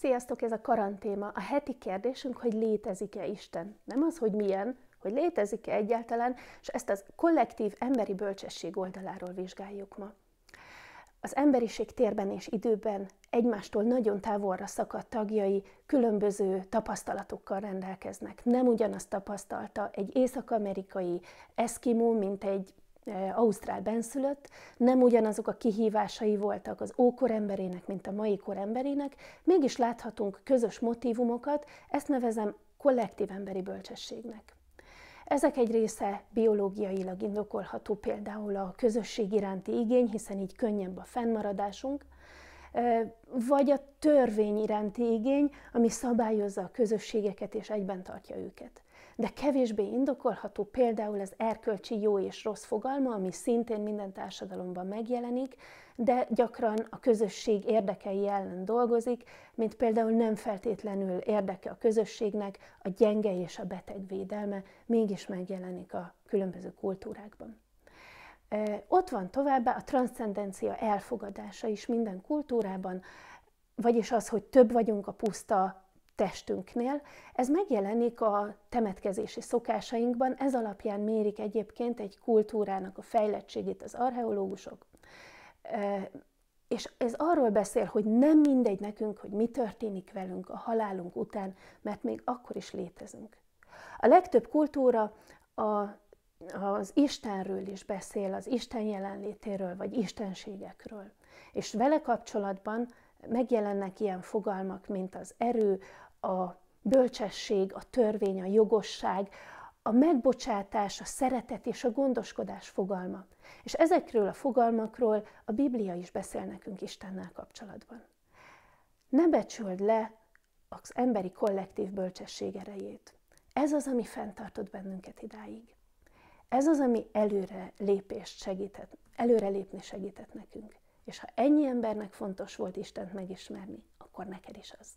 Sziasztok, ez a karantéma. A heti kérdésünk, hogy létezik-e Isten. Nem az, hogy milyen, hogy létezik-e egyáltalán, és ezt az kollektív emberi bölcsesség oldaláról vizsgáljuk ma. Az emberiség térben és időben egymástól nagyon távolra szakadt tagjai különböző tapasztalatokkal rendelkeznek. Nem ugyanazt tapasztalta egy észak-amerikai eszkimó, mint egy ausztrál benszülött, nem ugyanazok a kihívásai voltak az ókor emberének, mint a mai kor emberének, mégis láthatunk közös motivumokat, ezt nevezem kollektív emberi bölcsességnek. Ezek egy része biológiailag indokolható, például a közösség iránti igény, hiszen így könnyebb a fennmaradásunk, vagy a törvény iránti igény, ami szabályozza a közösségeket és egyben tartja őket de kevésbé indokolható például az erkölcsi jó és rossz fogalma, ami szintén minden társadalomban megjelenik, de gyakran a közösség érdekei ellen dolgozik, mint például nem feltétlenül érdeke a közösségnek a gyenge és a beteg védelme, mégis megjelenik a különböző kultúrákban. Ott van továbbá a transzcendencia elfogadása is minden kultúrában, vagyis az, hogy több vagyunk a puszta testünknél. Ez megjelenik a temetkezési szokásainkban, ez alapján mérik egyébként egy kultúrának a fejlettségét az archeológusok. És ez arról beszél, hogy nem mindegy nekünk, hogy mi történik velünk a halálunk után, mert még akkor is létezünk. A legtöbb kultúra a, az Istenről is beszél, az Isten jelenlétéről, vagy istenségekről. És vele kapcsolatban megjelennek ilyen fogalmak, mint az erő, a bölcsesség, a törvény, a jogosság, a megbocsátás, a szeretet és a gondoskodás fogalma. És ezekről a fogalmakról a Biblia is beszél nekünk Istennel kapcsolatban. Ne becsüld le az emberi kollektív bölcsesség erejét. Ez az, ami fenntartott bennünket idáig. Ez az, ami előre lépést segített, előre lépni segített nekünk. És ha ennyi embernek fontos volt Istent megismerni, akkor neked is az.